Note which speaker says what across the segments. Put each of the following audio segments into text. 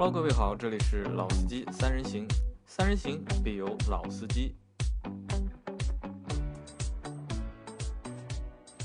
Speaker 1: Hello，各位好，这里是老司机三人行，三人行必有老司机。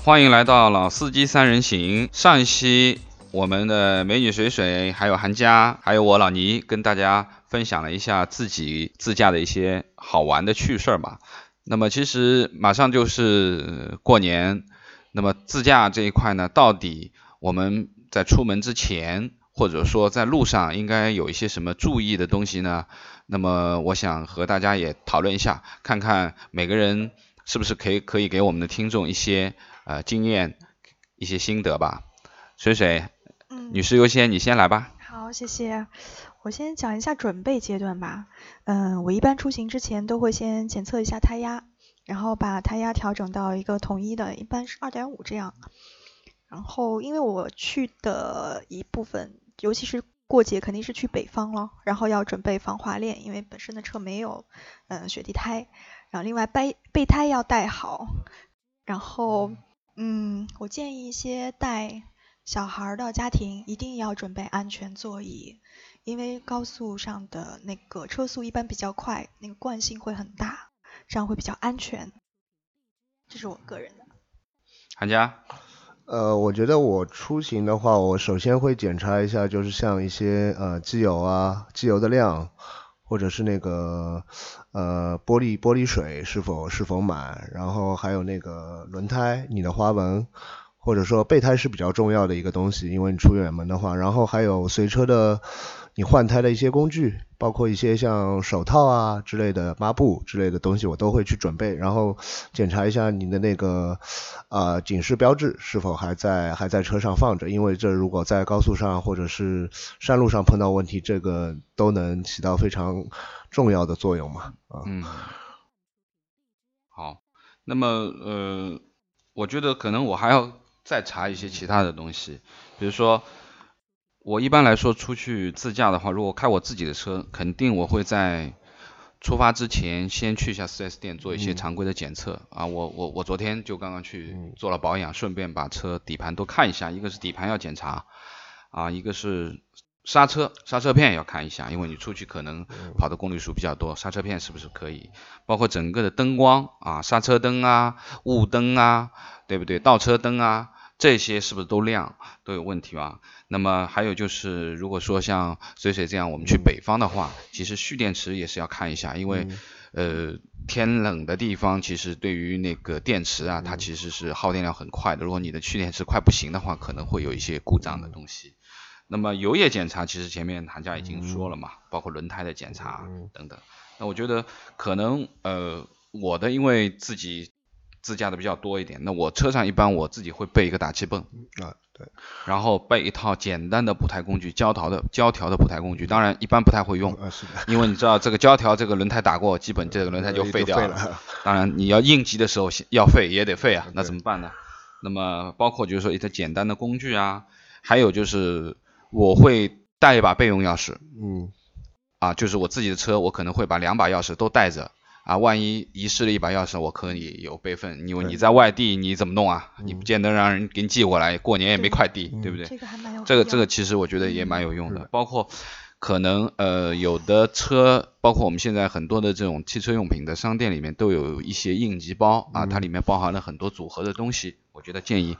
Speaker 2: 欢迎来到老司机三人行。上一期我们的美女水水，还有韩佳，还有我老倪，跟大家分享了一下自己自驾的一些好玩的趣事儿吧。那么其实马上就是过年，那么自驾这一块呢，到底我们在出门之前，或者说在路上应该有一些什么注意的东西呢？那么我想和大家也讨论一下，看看每个人是不是可以可以给我们的听众一些呃经验、一些心得吧。水水，
Speaker 3: 嗯，
Speaker 2: 女士优先，你先来吧。
Speaker 3: 好，谢谢。我先讲一下准备阶段吧。嗯，我一般出行之前都会先检测一下胎压，然后把胎压调整到一个统一的，一般是二点五这样。然后，因为我去的一部分，尤其是过节，肯定是去北方了，然后要准备防滑链，因为本身的车没有嗯雪地胎。然后，另外备备胎要带好。然后，嗯，我建议一些带小孩的家庭一定要准备安全座椅，因为高速上的那个车速一般比较快，那个惯性会很大，这样会比较安全。这是我个人的。
Speaker 2: 韩佳，
Speaker 4: 呃，我觉得我出行的话，我首先会检查一下，就是像一些呃机油啊，机油的量，或者是那个呃玻璃玻璃水是否是否满，然后还有那个轮胎你的花纹，或者说备胎是比较重要的一个东西，因为你出远门的话，然后还有随车的你换胎的一些工具，包括一些像手套啊之类的抹布之类的东西，我都会去准备，然后检查一下你的那个呃警示标志是否还在还在车上放着，因为这如果在高速上或者是山路上碰到问题，这个都能起到非常重要的作用嘛啊。
Speaker 2: 嗯，好，那么呃，我觉得可能我还要再查一些其他的东西，比如说，我一般来说出去自驾的话，如果开我自己的车，肯定我会在出发之前先去一下 4S 店做一些
Speaker 4: 嗯
Speaker 2: 常规的检测啊。我我我昨天就刚刚去
Speaker 4: 嗯
Speaker 2: 做了保养，顺便把车底盘都看一下，一个是底盘要检查啊，一个是刹车刹车片要看一下，因为你出去可能跑的公里数比较多，刹车片是不是可以？包括整个的灯光啊，刹车灯啊、雾灯啊，对不对？倒车灯啊，这些是不是都亮？都有问题吧？那么还有就是，如果说像水水这样，我们去北方的话，其实蓄电池也是要看一下，因为、呃天冷的地方，其实对于那个电池啊，它其实是耗电量很快的。如果你的蓄电池快不行的话，可能会有一些故障的东西。那么油液检查，其实前面韩家已经说了嘛，包括轮胎的检查等等。那我觉得可能呃我的因为自己自驾的比较多一点，那我车上一般我自己会备一个打气泵，
Speaker 4: 啊，对，
Speaker 2: 然后备一套简单的补胎工具，胶条的胶条的补胎工具，当然一般不太会用，
Speaker 4: 啊是的，
Speaker 2: 因为你知道这个胶条这个轮胎打过，基本这个轮胎就废掉
Speaker 4: 废了。
Speaker 2: 当然你要应急的时候要废也得废啊，那怎么办呢？那么包括就是说一些简单的工具啊，还有就是我会带一把备用钥匙
Speaker 4: 嗯
Speaker 2: 啊，就是我自己的车我可能会把两把钥匙都带着。啊，万一遗失了一把钥匙，我可以有备份，因为你在外地，你怎么弄啊？你
Speaker 4: 嗯。
Speaker 2: 不见得让人给你寄过来，过年也没快递，
Speaker 4: 嗯。
Speaker 2: 对不对？
Speaker 3: 这个还蛮有？
Speaker 2: 这个这个其实我觉得也蛮有用的，包括可能呃有的车，包括我们现在很多的这种汽车用品的商店里面都有一些应急包啊，它里面包含了很多组合的东西，我觉得建议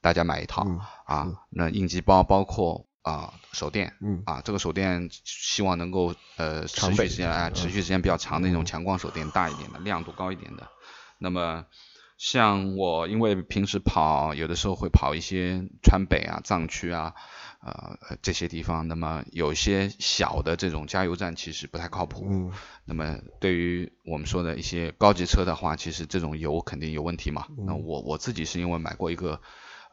Speaker 2: 大家买一套
Speaker 4: 嗯。
Speaker 2: 啊。那应急包包括啊手电
Speaker 4: 嗯
Speaker 2: 啊，这个手电希望能够呃持续时间哎
Speaker 4: 嗯
Speaker 2: 持续时间比较长的那种强光手电，大一点的，亮度高一点的。那么像我因为平时跑，有的时候会跑一些川北啊、藏区啊，呃这些地方，那么有一些小的这种加油站其实不太靠谱。
Speaker 4: 嗯
Speaker 2: 那么对于我们说的一些高级车的话，其实这种油肯定有问题嘛。那
Speaker 4: 嗯
Speaker 2: 我我自己是因为买过一个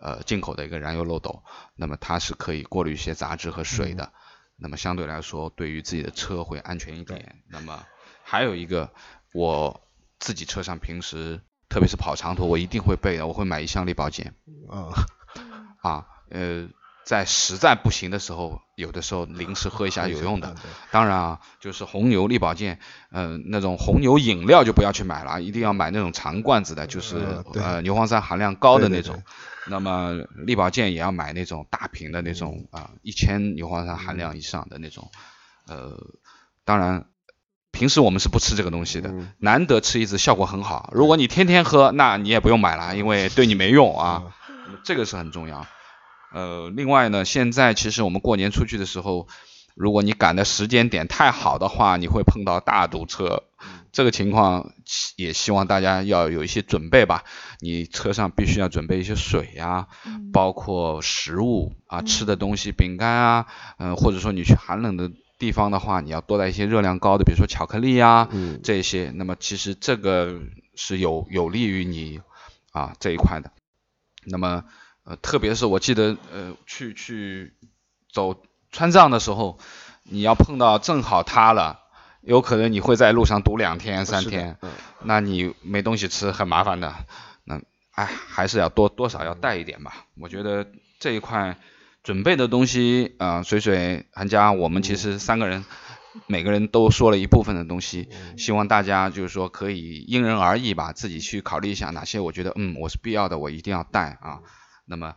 Speaker 2: 呃进口的一个燃油漏斗，那么它是可以过滤一些杂质和水的，那么相对来说对于自己的车会安全一点。那么还有一个我自己车上平时特别是跑长途，我一定会备的，我会买一箱力保健
Speaker 4: 啊
Speaker 3: 嗯
Speaker 2: 啊，呃。在实在不行的时候，有的时候临时喝一下有用的当然啊，就是红牛、力保健，嗯、那种红牛饮料就不要去买了，一定要买那种长罐子的，就是
Speaker 4: 呃
Speaker 2: 牛磺酸含量高的那种。那么力保健也要买那种大瓶的那种啊，一千牛磺酸含量以上的那种。呃，当然，平时我们是不吃这个东西的，难得吃一次效果很好。如果你天天喝，那你也不用买了，因为对你没用啊。这个是很重要。呃，另外呢，现在其实我们过年出去的时候。如果你赶的时间点太好的话，你会碰到大堵车，这个情况也希望大家要有一些准备吧。你车上必须要准备一些水呀，包括食物啊，吃的东西，饼干啊，嗯，或者说你去寒冷的地方的话，你要多带一些热量高的，比如说巧克力啊，这些。那么其实这个是有有利于你啊这一块的。那么呃，特别是我记得呃去去走。川藏的时候，你要碰到正好塌了，有可能你会在路上堵两天三天，那你没东西吃很麻烦的。那哎，还是要多多少要带一点吧。我觉得这一块准备的东西啊，水水韩佳，我们其实三个人每个人都说了一部分的东西，希望大家就是说可以因人而异吧，自己去考虑一下哪些我觉得嗯我是必要的，我一定要带啊。那么。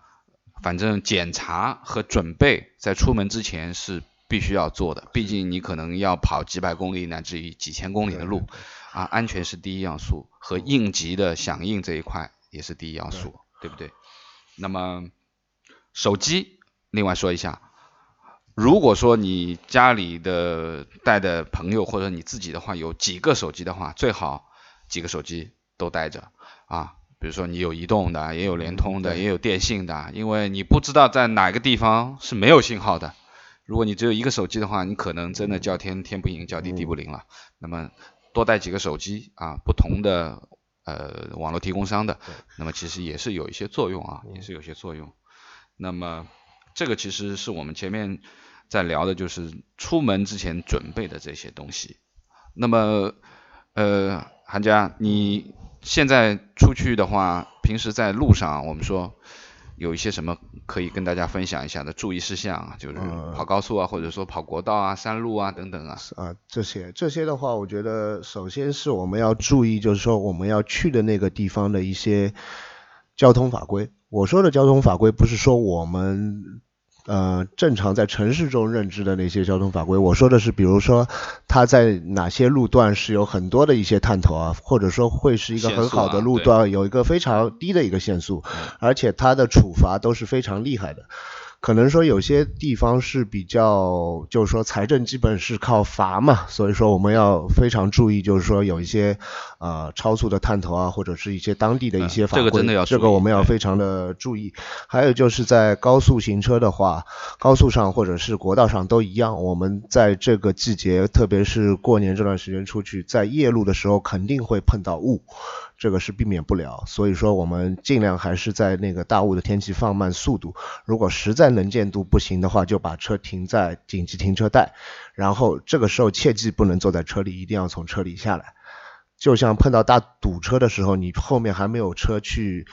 Speaker 2: 反正检查和准备在出门之前是必须要做的，毕竟你可能要跑几百公里乃至于几千公里的路，啊，安全是第一要素，和应急的响应这一块也是第一要素，对不对？那么手机，另外说一下，如果说你家里的带的朋友或者你自己的话有几个手机的话，最好几个手机都带着啊。比如说你有移动的，也有联通的，也有电信的，因为你不知道在哪个地方是没有信号的。如果你只有一个手机的话，你可能真的叫天天不应，叫地地不灵了。那么多带几个手机啊，不同的呃网络提供商的，那么其实也是有一些作用啊，也是有些作用。那么这个其实是我们前面在聊的，就是出门之前准备的这些东西。那么呃，韩佳你。现在出去的话，平时在路上，我们说有一些什么可以跟大家分享一下的注意事项啊，就是跑高速啊，或者说跑国道啊、山路啊等等啊。
Speaker 4: 啊，这些这些的话，我觉得首先是我们要注意，就是说我们要去的那个地方的一些交通法规。我说的交通法规，不是说我们。呃，正常在城市中认知的那些交通法规，我说的是，比如说它在哪些路段是有很多的一些探头啊，或者说会是一个很好的路段，有一个非常低的一个限速，而且它的处罚都是非常厉害的。可能说有些地方是比较，就是说财政基本是靠罚嘛，所以说我们要非常注意，就是说有一些呃超速的探头啊，或者是一些当地的一些法规，
Speaker 2: 这个真的要
Speaker 4: 这个我们要非常的注意。还有就是在高速行车的话，高速上或者是国道上都一样，我们在这个季节，特别是过年这段时间出去，在夜路的时候肯定会碰到雾。这个是避免不了，所以说我们尽量还是在那个大雾的天气放慢速度。如果实在能见度不行的话，就把车停在紧急停车带，然后这个时候切记不能坐在车里，一定要从车里下来。就像碰到大堵车的时候，你后面还没有车去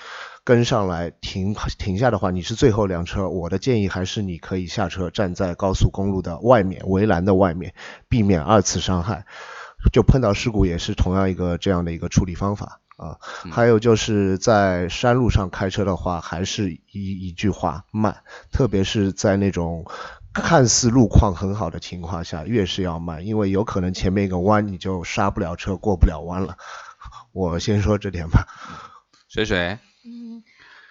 Speaker 4: 跟上来停停下的话，你是最后辆车。我的建议还是你可以下车，站在高速公路的外面围栏的外面，避免二次伤害。就碰到事故也是同样一个这样的一个处理方法。啊，还有就是在山路上开车的话，还是一一句话慢，特别是在那种看似路况很好的情况下，越是要慢，因为有可能前面一个弯你就刹不了车，过不了弯了。我先说这点吧。
Speaker 2: 水水。
Speaker 3: 嗯，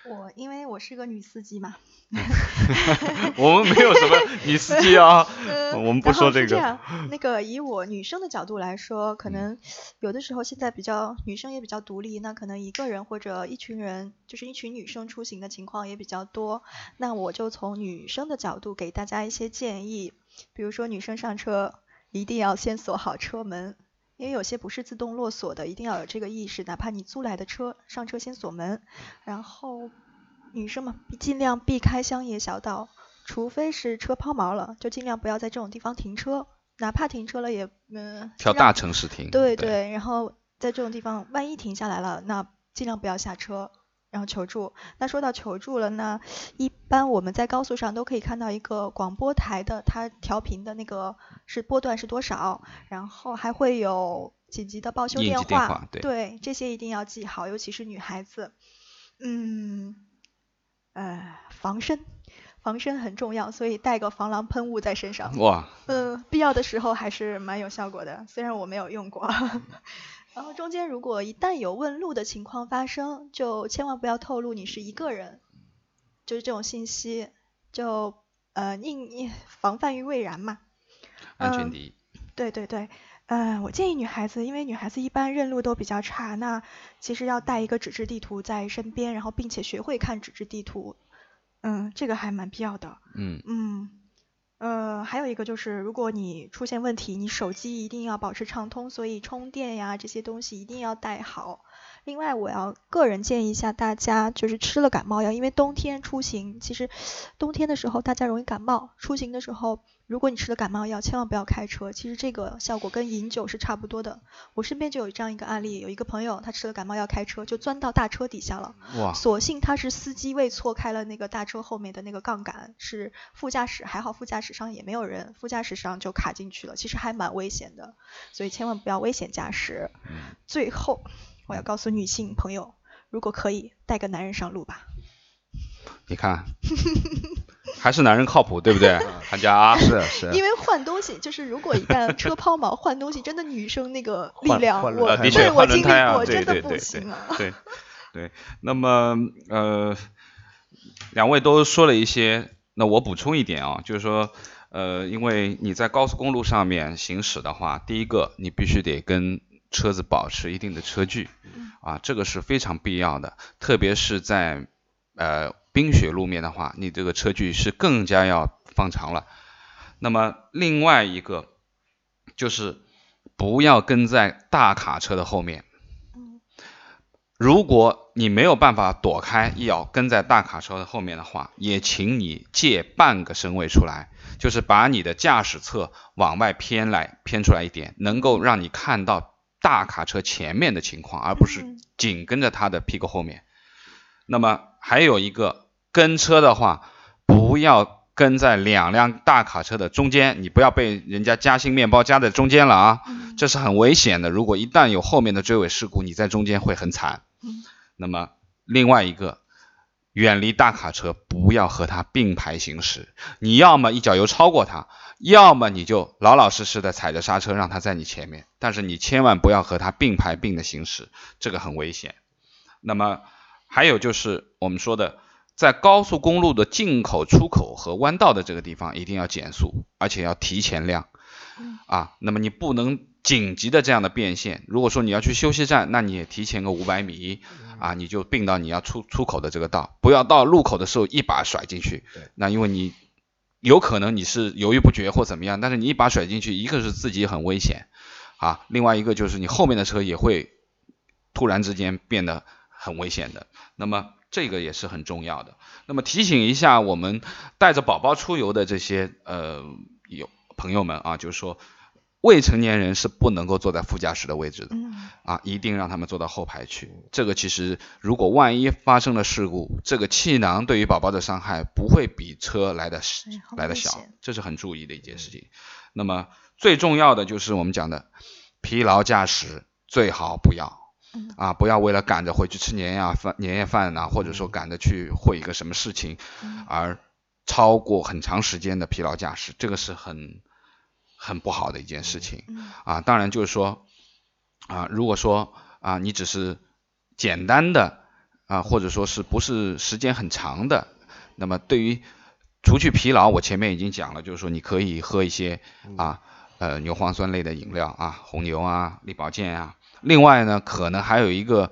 Speaker 3: 我因为我是个女司机嘛。
Speaker 2: 我们没有什么女司机啊，我们不说这个。
Speaker 3: 这样，那个以我女生的角度来说，可能有的时候现在比较女生也比较独立，那可能一个人或者一群人，就是一群女生出行的情况也比较多。那我就从女生的角度给大家一些建议，比如说女生上车一定要先锁好车门，因为有些不是自动落锁的，一定要有这个意识，哪怕你租来的车，上车先锁门，然后。女生嘛，尽量避开乡野小道，除非是车抛锚了，就尽量不要在这种地方停车，哪怕停车了也嗯。
Speaker 2: 挑大城市停。
Speaker 3: 对对，然后在这种地方，万一停下来了，那尽量不要下车，然后求助。那说到求助了，那一般我们在高速上都可以看到一个广播台的，它调频的那个是波段是多少，然后还会有紧急的报修
Speaker 2: 电
Speaker 3: 话，对，这些一定要记好，尤其是女孩子，嗯。呃，防身，防身很重要，所以带个防狼喷雾在身上。
Speaker 2: 哇，
Speaker 3: 嗯，必要的时候还是蛮有效果的，虽然我没有用过。然后中间如果一旦有问路的情况发生，就千万不要透露你是一个人，就是这种信息，就呃应防范于未然嘛。
Speaker 2: 安全第一。
Speaker 3: 对对对，嗯，我建议女孩子，因为女孩子一般认路都比较差，那其实要带一个纸质地图在身边，然后并且学会看纸质地图，嗯，这个还蛮必要的。
Speaker 2: 嗯
Speaker 3: 嗯，呃，还有一个就是，如果你出现问题，你手机一定要保持畅通，所以充电呀这些东西一定要带好。另外，我要个人建议一下大家，就是吃了感冒药，因为冬天出行，其实冬天的时候大家容易感冒，出行的时候。如果你吃了感冒药，千万不要开车。其实这个效果跟饮酒是差不多的。我身边就有这样一个案例，有一个朋友他吃了感冒药开车，就钻到大车底下了。
Speaker 2: 哇！
Speaker 3: 所幸他是司机位错开了那个大车后面的那个杠杆，是副驾驶还好，副驾驶上也没有人，副驾驶上就卡进去了。其实还蛮危险的，所以千万不要危险驾驶。最后，我要告诉女性朋友，如果可以，带个男人上路吧。
Speaker 2: 你看。还是男人靠谱，对不对？韩佳
Speaker 4: 是是。
Speaker 3: 因为换东西，就是如果一旦车抛锚换东西，真的女生那个力量，我
Speaker 2: 对
Speaker 3: 我经历
Speaker 2: 过，
Speaker 3: 真的不行
Speaker 2: 啊。对对，那么呃，两位都说了一些，那我补充一点啊，就是说呃，因为你在高速公路上面行驶的话，第一个你必须得跟车子保持一定的车距，啊，这个是非常必要的，特别是在呃。冰雪路面的话，你这个车距是更加要放长了。那么另外一个就是不要跟在大卡车的后面。如果你没有办法躲开，要跟在大卡车的后面的话，也请你借半个身位出来，就是把你的驾驶侧往外偏来偏出来一点，能够让你看到大卡车前面的情况，而不是紧跟着它的屁股后面。那么还有一个。跟车的话，不要跟在两辆大卡车的中间，你不要被人家夹心面包夹在中间了啊，这是很危险的。如果一旦有后面的追尾事故，你在中间会很惨。那么另外一个，远离大卡车，不要和它并排行驶。你要么一脚油超过它，要么你就老老实实的踩着刹车让它在你前面，但是你千万不要和它并排并的行驶，这个很危险。那么还有就是我们说的。在高速公路的进口、出口和弯道的这个地方，一定要减速，而且要提前亮。啊，那么你不能紧急的这样的变线。如果说你要去休息站，那你也提前个五百米，啊，你就并到你要出出口的这个道，不要到路口的时候一把甩进去。那因为你有可能你是犹豫不决或怎么样，但是你一把甩进去，一个是自己很危险，啊，另外一个就是你后面的车也会突然之间变得很危险的。那么。这个也是很重要的。那么提醒一下我们带着宝宝出游的这些呃有朋友们啊，就是说未成年人是不能够坐在副驾驶的位置的，啊，一定让他们坐到后排去。这个其实如果万一发生了事故，这个气囊对于宝宝的伤害不会比车来的来的小，这是很注意的一件事情。那么最重要的就是我们讲的疲劳驾驶最好不要。啊，不要为了赶着回去吃年夜饭、年夜饭呐，或者说赶着去会一个什么事情，而超过很长时间的疲劳驾驶，这个是很很不好的一件事情。啊，当然就是说，啊，如果说啊，你只是简单的啊，或者说是不是时间很长的，那么对于除去疲劳，我前面已经讲了，就是说你可以喝一些啊，呃，牛磺酸类的饮料啊，红牛啊，力保健啊。另外呢，可能还有一个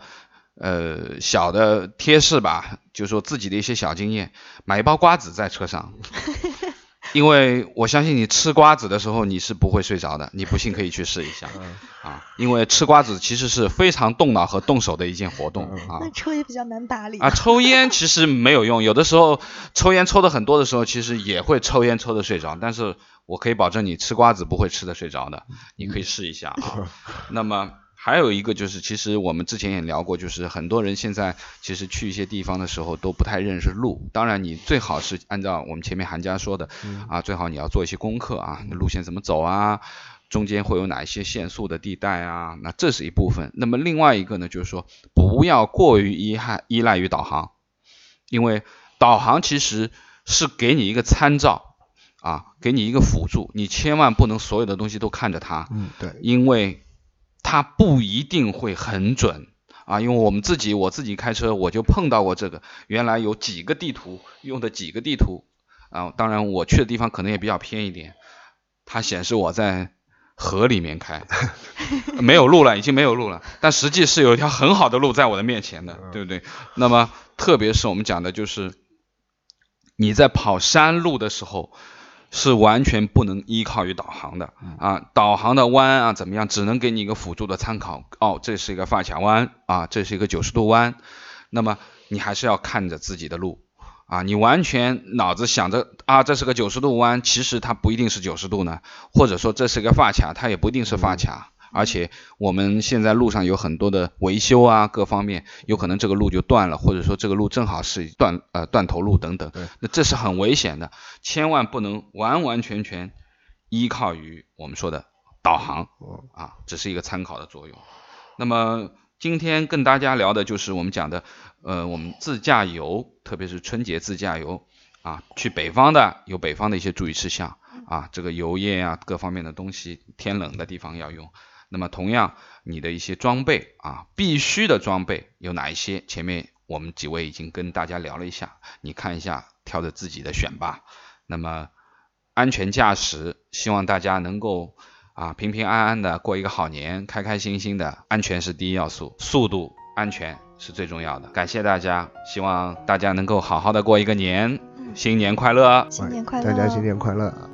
Speaker 2: 呃小的贴士吧，就是说自己的一些小经验，买一包瓜子在车上，因为我相信你吃瓜子的时候你是不会睡着的，你不信可以去试一下啊，因为吃瓜子其实是非常动脑和动手的一件活动啊。
Speaker 3: 那抽也比较难打理
Speaker 2: 啊，抽烟其实没有用，有的时候 抽烟抽的很多的时候，其实也会抽烟抽的睡着，但是我可以保证你吃瓜子不会吃的睡着的，你可以试一下啊。那么。还有一个就是，其实我们之前也聊过，就是很多人现在其实去一些地方的时候都不太认识路。当然，你最好是按照我们前面韩家说的啊，最好你要做一些功课啊，路线怎么走啊，中间会有哪一些限速的地带啊，那这是一部分。那么另外一个呢，就是说不要过于依赖依赖于导航，因为。导航其实是给你一个参照啊，给你一个辅助，你千万不能所有的东西都看着它，
Speaker 4: 嗯，对，
Speaker 2: 因为它不一定会很准啊。因为我们自己我自己开车我就碰到过这个，原来有几个地图用的几个地图啊，当然我去的地方可能也比较偏一点，它显示我在河里面开，没有路了，已经没有路了，但实际是有一条很好的路在我的面前的，对不对？那么特别是我们讲的就是你在跑山路的时候。是完全不能依靠于导航的啊，导航的弯啊怎么样，只能给你一个辅助的参考。哦，这是一个发卡弯啊，这是一个九十度弯，那么你还是要看着自己的路啊，你完全脑子想着啊，这是个九十度弯，其实它不一定是九十度呢，或者说这是个发卡，它也不一定是发卡。而且我们现在路上有很多的维修啊，各方面有可能这个路就断了，或者说这个路正好是断呃断头路等等，那这是很危险的，千万不能完完全全依靠于我们说的导航啊，只是一个参考的作用。那么今天跟大家聊的就是我们讲的呃我们自驾游，特别是春节自驾游啊，去北方的有北方的一些注意事项啊，这个油液啊各方面的东西，天冷的地方要用。那么同样，你的一些装备啊，必须的装备有哪一些？前面我们几位已经跟大家聊了一下，你看一下，挑着自己的选吧。那么安全驾驶，希望大家能够啊平平安安的过一个好年，开开心心的，安全是第一要素，速度安全是最重要的。感谢大家，希望大家能够好好的过一个年，新年快乐，
Speaker 3: 新年快乐，
Speaker 4: 大家新年快乐。